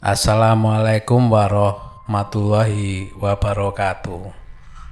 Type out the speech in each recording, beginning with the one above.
Assalamualaikum warahmatullahi wabarakatuh.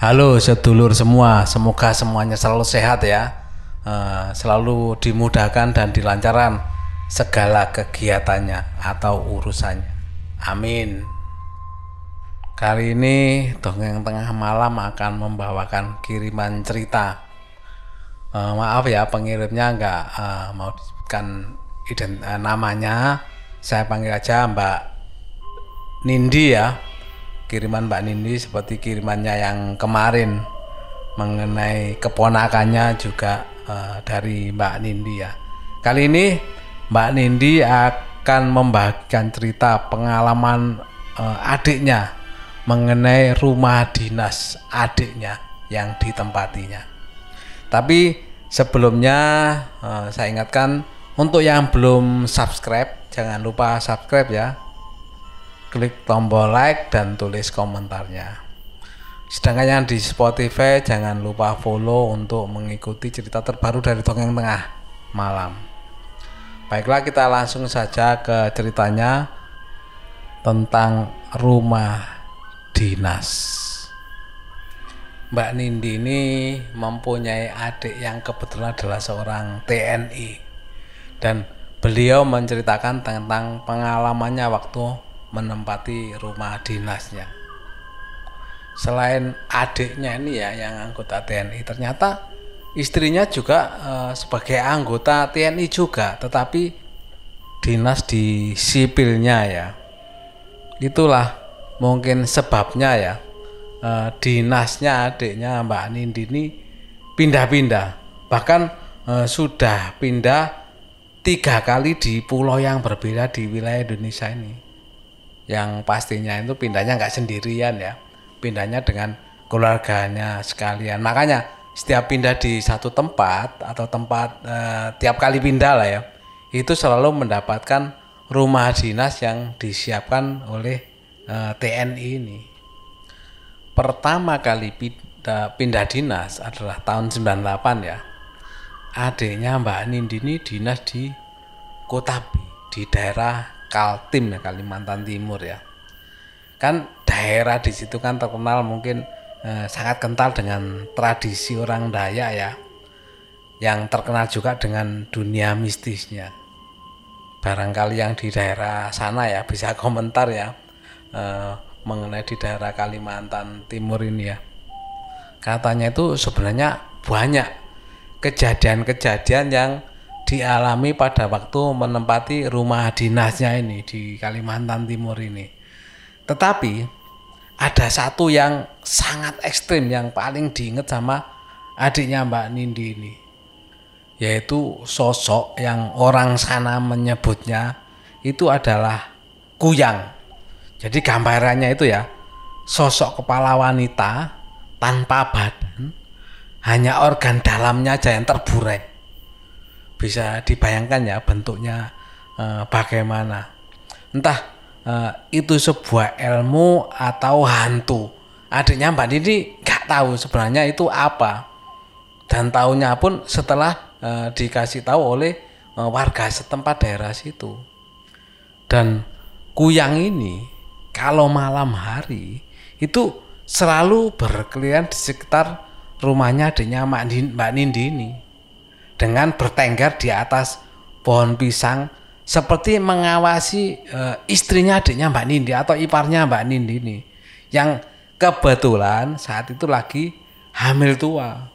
Halo sedulur semua, semoga semuanya selalu sehat ya, Eh, selalu dimudahkan dan dilancarkan segala kegiatannya atau urusannya. Amin. Kali ini dongeng tengah malam akan membawakan kiriman cerita. Eh, maaf ya pengirimnya nggak eh, mau disebutkan ident namanya. Saya panggil aja Mbak Nindi ya. Kiriman Mbak Nindi seperti kirimannya yang kemarin mengenai keponakannya juga eh, dari Mbak Nindi ya. Kali ini Mbak Nindi akan membagikan cerita pengalaman eh, adiknya mengenai rumah dinas adiknya yang ditempatinya. Tapi sebelumnya eh, saya ingatkan untuk yang belum subscribe jangan lupa subscribe ya. Klik tombol like dan tulis komentarnya. Sedangkan yang di Spotify jangan lupa follow untuk mengikuti cerita terbaru dari Dongeng Tengah Malam. Baiklah kita langsung saja ke ceritanya tentang rumah dinas. Mbak Nindi ini mempunyai adik yang kebetulan adalah seorang TNI dan beliau menceritakan tentang pengalamannya waktu menempati rumah dinasnya. Selain adiknya ini ya yang anggota TNI, ternyata istrinya juga eh, sebagai anggota TNI juga, tetapi dinas di sipilnya ya. Itulah mungkin sebabnya ya eh, dinasnya adiknya Mbak Nindi ini pindah-pindah, bahkan eh, sudah pindah tiga kali di pulau yang berbeda di wilayah Indonesia ini. Yang pastinya itu pindahnya nggak sendirian ya, pindahnya dengan keluarganya sekalian. Makanya setiap pindah di satu tempat atau tempat eh, tiap kali pindah lah ya, itu selalu mendapatkan rumah dinas yang disiapkan oleh eh, TNI ini. Pertama kali pindah, pindah dinas adalah tahun 98 ya. Adiknya Mbak Nindi ini dinas di Kotabi di daerah Kaltim ya Kalimantan Timur ya. Kan daerah di situ kan terkenal mungkin eh, sangat kental dengan tradisi orang Dayak ya. Yang terkenal juga dengan dunia mistisnya. Barangkali yang di daerah sana ya bisa komentar ya eh, mengenai di daerah Kalimantan Timur ini ya. Katanya itu sebenarnya banyak kejadian-kejadian yang dialami pada waktu menempati rumah dinasnya ini di Kalimantan Timur ini. Tetapi ada satu yang sangat ekstrim yang paling diingat sama adiknya Mbak Nindi ini. Yaitu sosok yang orang sana menyebutnya itu adalah kuyang. Jadi gambarannya itu ya sosok kepala wanita tanpa badan, hanya organ dalamnya aja yang terburai bisa dibayangkan ya bentuknya eh, bagaimana. Entah eh, itu sebuah ilmu atau hantu. Adiknya Mbak Didi nggak tahu sebenarnya itu apa. Dan tahunya pun setelah eh, dikasih tahu oleh eh, warga setempat daerah situ. Dan kuyang ini kalau malam hari itu selalu berkeliaran di sekitar rumahnya adiknya Mbak Nindi ini dengan bertengger di atas pohon pisang seperti mengawasi e, istrinya adiknya Mbak Nindi atau iparnya Mbak Nindi ini yang kebetulan saat itu lagi hamil tua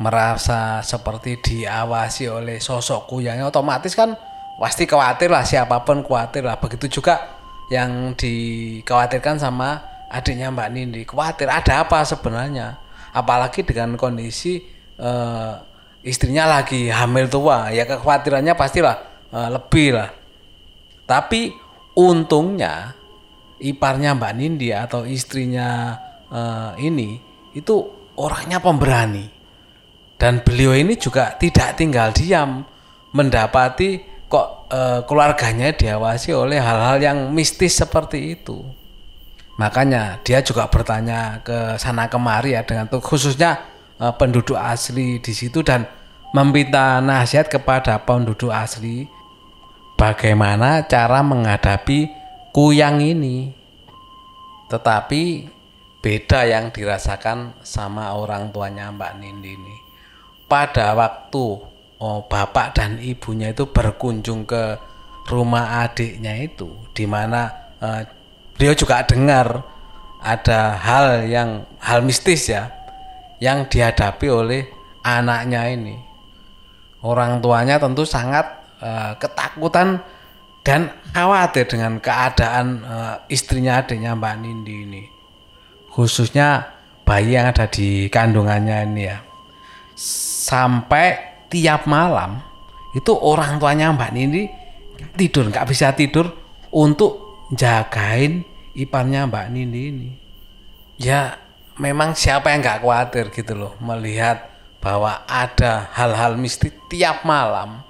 merasa seperti diawasi oleh sosok kuyangnya otomatis kan pasti khawatir lah siapa pun khawatir lah. Begitu juga yang dikhawatirkan sama adiknya Mbak Nindi khawatir ada apa sebenarnya? Apalagi dengan kondisi eh, istrinya lagi hamil tua ya kekhawatirannya pastilah uh, lebih lah. Tapi untungnya iparnya Mbak Nindi atau istrinya uh, ini itu orangnya pemberani. Dan beliau ini juga tidak tinggal diam mendapati kok uh, keluarganya diawasi oleh hal-hal yang mistis seperti itu. Makanya dia juga bertanya ke sana kemari ya dengan tuh khususnya uh, penduduk asli di situ dan meminta nasihat kepada penduduk asli bagaimana cara menghadapi kuyang ini. Tetapi beda yang dirasakan sama orang tuanya Mbak Nindi ini. Pada waktu oh, bapak dan ibunya itu berkunjung ke rumah adiknya itu, di mana eh, beliau juga dengar ada hal yang hal mistis ya yang dihadapi oleh anaknya ini. Orang tuanya tentu sangat uh, ketakutan dan khawatir dengan keadaan uh, istrinya adiknya Mbak Nindi ini. Khususnya bayi yang ada di kandungannya ini ya. Sampai tiap malam itu orang tuanya Mbak Nindi tidur nggak bisa tidur untuk jagain iparnya Mbak Nindi ini. Ya memang siapa yang nggak khawatir gitu loh melihat bahwa ada hal-hal mistis tiap malam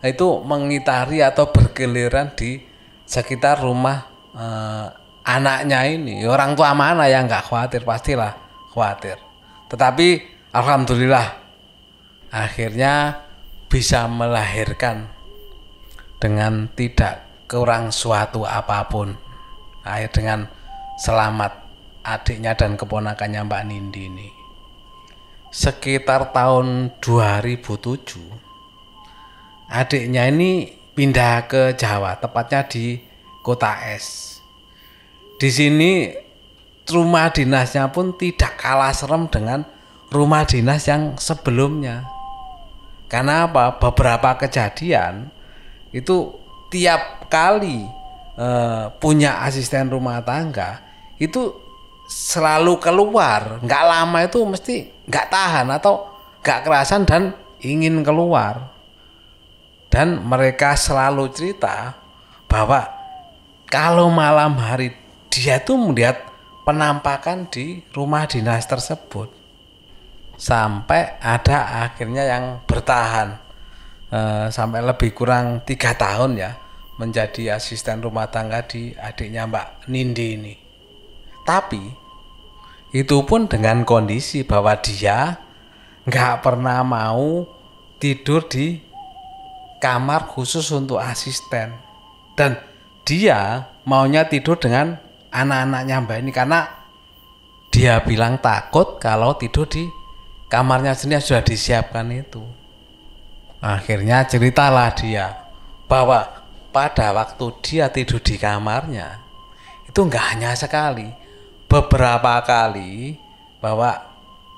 itu mengitari atau bergiliran di sekitar rumah eh, anaknya ini. Orang tua mana yang nggak khawatir? Pastilah khawatir. Tetapi alhamdulillah akhirnya bisa melahirkan dengan tidak kurang suatu apa pun. Akhir dengan selamat adiknya dan keponakannya Mbak Nindi ini. Sekitar tahun 2007, adiknya ini pindah ke Jawa, tepatnya di Kota Es. Di sini rumah dinasnya pun tidak kalah serem dengan rumah dinas yang sebelumnya. Karena apa? Beberapa kejadian itu tiap kali eh, punya asisten rumah tangga itu selalu keluar. Nggak lama itu mesti nggak tahan atau nggak kerasan dan ingin keluar. Dan mereka selalu cerita bahwa kalau malam hari dia tuh melihat penampakan di rumah dinas tersebut. Sampai ada akhirnya yang bertahan eh, sampai lebih kurang tiga tahun ya menjadi asisten rumah tangga di adiknya Mbak Nindi ini. Tapi itu pun dengan kondisi bahwa dia nggak pernah mau tidur di kamar khusus untuk asisten. Dan dia maunya tidur dengan anak-anaknya Mbak ini karena dia bilang takut kalau tidur di kamarnya sendiri sudah disiapkan itu. Akhirnya ceritalah dia bahwa pada waktu dia tidur di kamarnya itu nggak hanya sekali, beberapa kali bahwa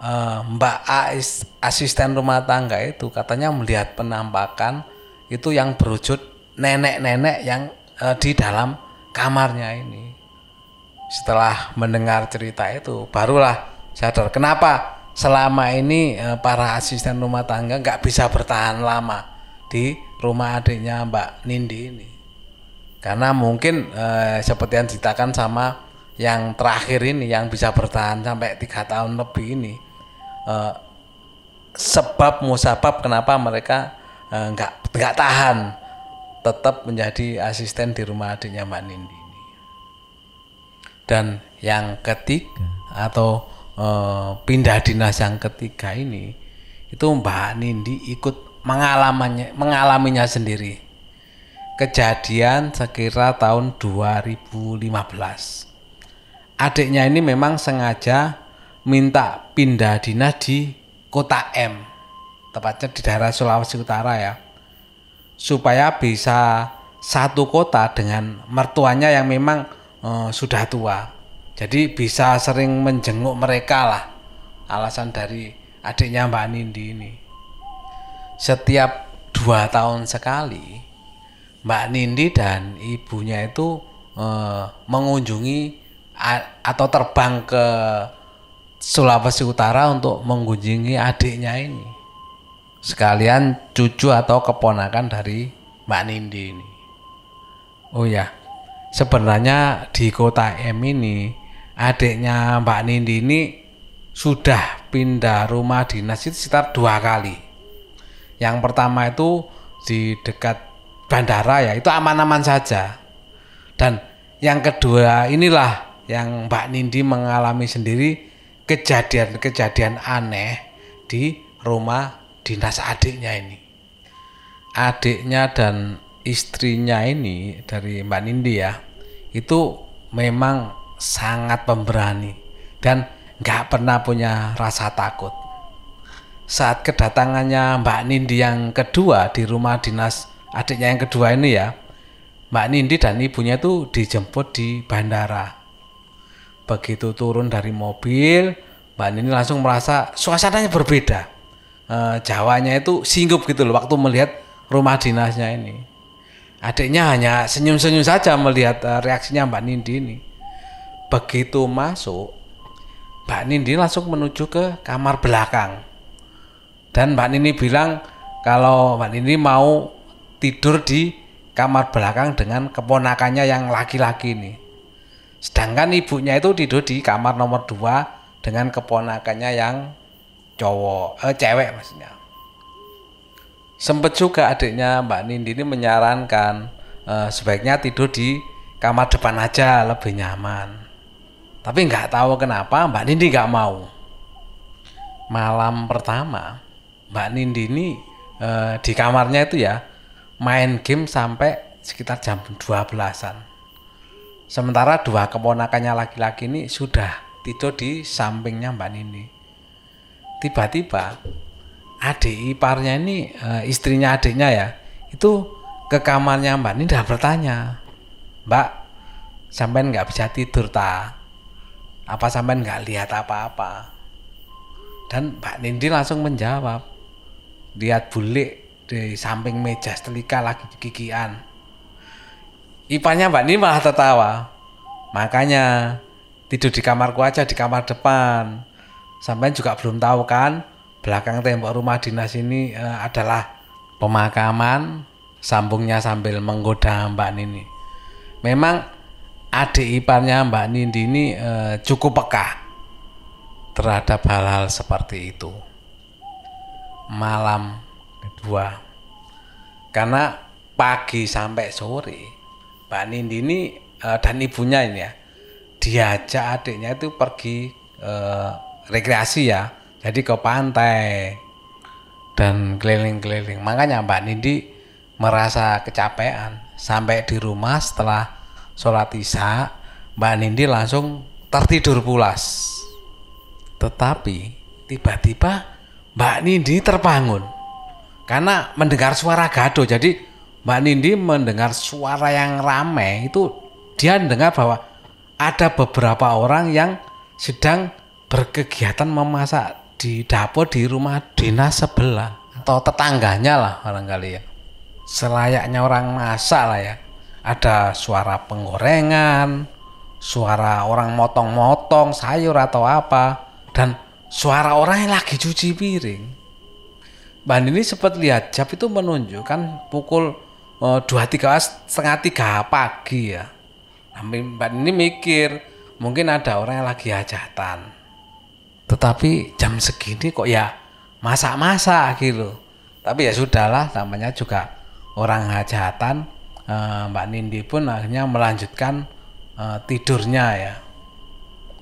uh, Mbak A asisten rumah tangga itu katanya melihat penampakan itu yang berwujud nenek-nenek yang uh, di dalam kamarnya ini. Setelah mendengar cerita itu, barulah sadar kenapa selama ini uh, para asisten rumah tangga nggak bisa bertahan lama di rumah adiknya Mbak Nindi ini. Karena mungkin seperti yang ceritakan sama yang terakhir ini yang bisa bertahan sampai tiga tahun lebih ini uh, sebab musabab kenapa mereka uh, nggak nggak tahan tetap menjadi asisten di rumah adiknya Mbak Nindi ini. Dan yang ketiga atau uh, pindah dinas yang ketiga ini itu Mbak Nindi ikut mengalaminya mengalaminya sendiri. Kejadian sekira tahun 2015 adiknya ini memang sengaja minta pindah dinas di kota M, tepatnya di daerah Sulawesi Utara ya, supaya bisa satu kota dengan mertuanya yang memang uh, sudah tua. Jadi bisa sering menjenguk mereka lah, alasan dari adiknya Mbak Nindi ini. Setiap dua tahun sekali, Mbak Nindi dan ibunya itu uh, mengunjungi atau terbang ke Sulawesi Utara untuk mengunjungi adiknya ini. Sekalian cucu atau keponakan dari Mbak Nindi ini. Oh ya, sebenarnya di kota M ini adiknya Mbak Nindi ini sudah pindah rumah dinas itu sekitar dua kali. Yang pertama itu di dekat bandara ya, itu aman-aman saja. Dan yang kedua inilah yang Mbak Nindi mengalami sendiri kejadian-kejadian aneh di rumah dinas adiknya ini. Adiknya dan istrinya ini dari Mbak Nindi ya, itu memang sangat pemberani dan nggak pernah punya rasa takut. Saat kedatangannya Mbak Nindi yang kedua di rumah dinas adiknya yang kedua ini ya, Mbak Nindi dan ibunya itu dijemput di bandara. Begitu turun dari mobil, Mbak Nindi langsung merasa suasananya berbeda. E, Jawanya itu singgup gitu loh waktu melihat rumah dinasnya ini. Adiknya hanya senyum-senyum saja melihat uh, reaksinya Mbak Nindi ini. Begitu masuk, Mbak Nindi langsung menuju ke kamar belakang. Dan Mbak Nindi bilang kalau Mbak Nindi mau tidur di kamar belakang dengan keponakannya yang laki-laki ini. Sedangkan ibunya itu tidur di kamar nomor dua dengan keponakannya yang cowok, eh, cewek maksudnya sempat juga adiknya Mbak Nindi ini menyarankan uh, sebaiknya tidur di kamar depan aja lebih nyaman. Tapi nggak tahu kenapa Mbak Nindi nggak mau. Malam pertama Mbak Nindi ini uh, di kamarnya itu ya main game sampai sekitar jam 12-an. Sementara dua keponakannya laki-laki ini sudah tidur di sampingnya Mbak Nindi. Tiba-tiba adik iparnya ini uh, istrinya adiknya ya itu ke kamarnya Mbak ini dah bertanya Mbak sampai nggak bisa tidur ta? Apa sampai nggak lihat apa-apa? Dan Mbak Nindi langsung menjawab lihat bulik di samping meja setelika lagi gigian iparnya Mbak Nindi malah tertawa makanya tidur di kamarku aja di kamar depan sampai juga belum tahu kan belakang tembok rumah dinas ini uh, adalah pemakaman sambungnya sambil menggoda Mbak Nini. Memang adik iparnya Mbak Nindi ini uh, cukup peka terhadap hal-hal seperti itu. Malam kedua, karena pagi sampai sore, Mbak Nindi ini uh, dan ibunya ini ya diajak adiknya itu pergi uh, rekreasi ya jadi ke pantai dan keliling-keliling. Makanya Mbak Nindi merasa kecapean sampai di rumah setelah sholat isya Mbak Nindi langsung tertidur pulas. Tetapi tiba-tiba Mbak Nindi terbangun karena mendengar suara gaduh jadi Mbak Nindi mendengar suara yang ramai itu dia mendengar bahwa ada beberapa orang yang sedang berkegiatan memasak di dapur di rumah dinas sebelah atau tetangganya lah barangkali ya. Selayaknya orang masak lah ya. Ada suara penggorengan suara orang motong-motong sayur atau apa dan suara orang yang lagi cuci piring. Mbak ini sempat lihat jam itu menunjukkan pukul dua tiga setengah tiga pagi ya. Mbak ini mikir mungkin ada orang yang lagi hajatan. Tetapi jam segini kok ya masak-masak gitu. Tapi ya sudahlah namanya juga orang hajatan. E, Mbak Nindi pun akhirnya melanjutkan e, tidurnya ya.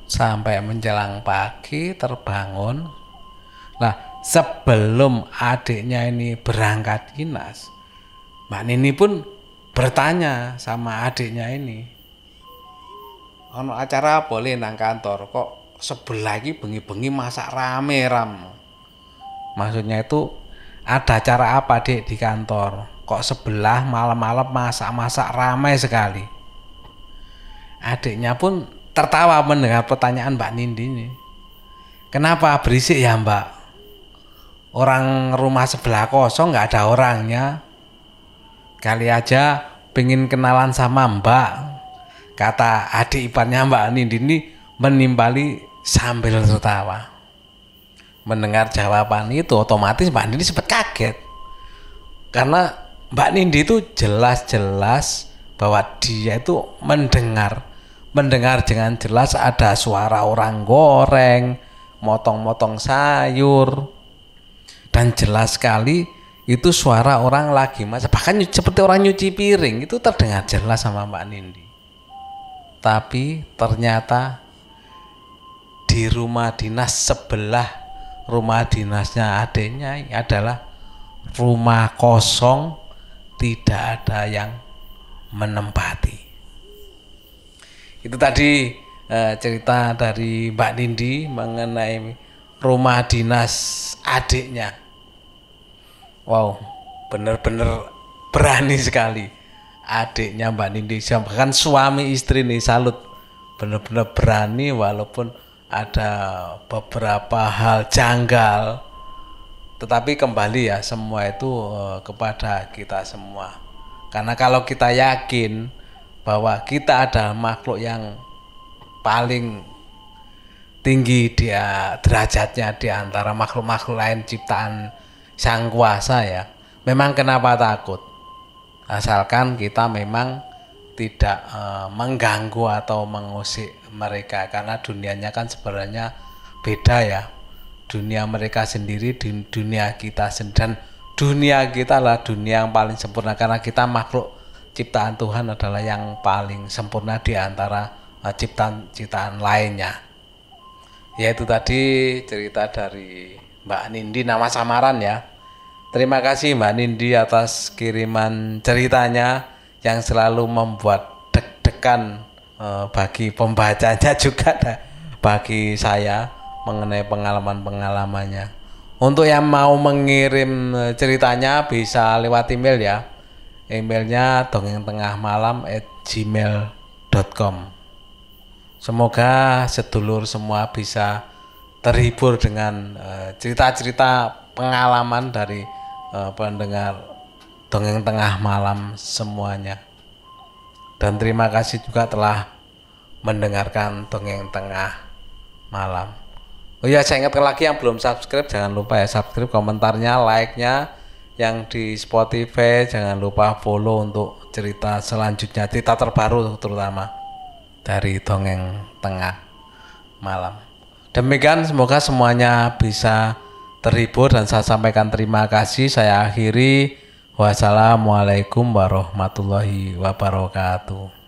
Sampai menjelang pagi terbangun. Nah sebelum adiknya ini berangkat dinas Mbak Nini pun bertanya sama adiknya ini ono acara boleh nang kantor? Kok sebelah lagi bengi-bengi masak rame ram? Maksudnya itu ada acara apa dek di kantor? Kok sebelah malam-malam masak-masak ramai sekali? Adiknya pun tertawa mendengar pertanyaan Mbak Nindi ini. Kenapa berisik ya Mbak? Orang rumah sebelah kosong nggak ada orangnya kali aja pengen kenalan sama Mbak kata adik iparnya Mbak Nindi ini menimbali sambil tertawa. Mendengar jawaban itu otomatis Mbak Nindi sempat kaget. Karena Mbak Nindi itu jelas-jelas bahwa dia itu mendengar mendengar dengan jelas ada suara orang goreng, motong-motong sayur dan jelas sekali itu suara orang lagi masak bahkan seperti orang nyuci piring itu terdengar jelas sama Mbak Nindi. Tapi ternyata di rumah dinas sebelah rumah dinasnya adiknya adalah rumah kosong tidak ada yang menempati itu tadi uh, cerita dari Mbak Nindi mengenai rumah dinas adiknya. Wow, bener-bener berani sekali. Adiknya Mbak Nindi bahkan suami istri nih salut. Bener-bener berani walaupun ada beberapa hal janggal. Tetapi kembali ya semua itu uh, kepada kita semua. Karena kalau kita yakin bahwa kita ada makhluk yang paling tinggi dia derajatnya di antara makhluk-makhluk lain ciptaan sang kuasa ya. Memang kenapa takut? Asalkan kita memang tidak e, mengganggu atau mengusik mereka. Karena dunianya kan sebenarnya beda ya. Dunia mereka sendiri di dunia kita sendiri. Dan dunia kita lah dunia yang paling sempurna. Karena kita makhluk ciptaan Tuhan adalah yang paling sempurna di antara ciptaan-ciptaan lainnya. Yaitu tadi cerita dari Mbak Nindi nama samaran ya terima kasih Mbak Nindi atas kiriman ceritanya yang selalu membuat deg-degan eh, bagi pembacanya juga bagi saya mengenai pengalaman-pengalamannya. Untuk yang mau mengirim eh, ceritanya bisa lewat email ya. Emailnya dongeng tengah malam at gmail.com Semoga sedulur semua bisa terhibur dengan eh, cerita-cerita uh, pengalaman dari uh, pendengar dongeng tengah malam semuanya. Dan terima kasih juga telah mendengarkan dongeng tengah malam. Oh ya, saya ingatkan lagi yang belum subscribe jangan lupa ya subscribe, komentarnya, like-nya yang di Spotify jangan lupa follow untuk cerita selanjutnya, cerita terbaru terutama dari dongeng tengah malam. Demikian semoga semuanya bisa terhibur dan saya sampaikan terima kasih. Saya akhiri wassalamualaikum warahmatullahi wabarakatuh.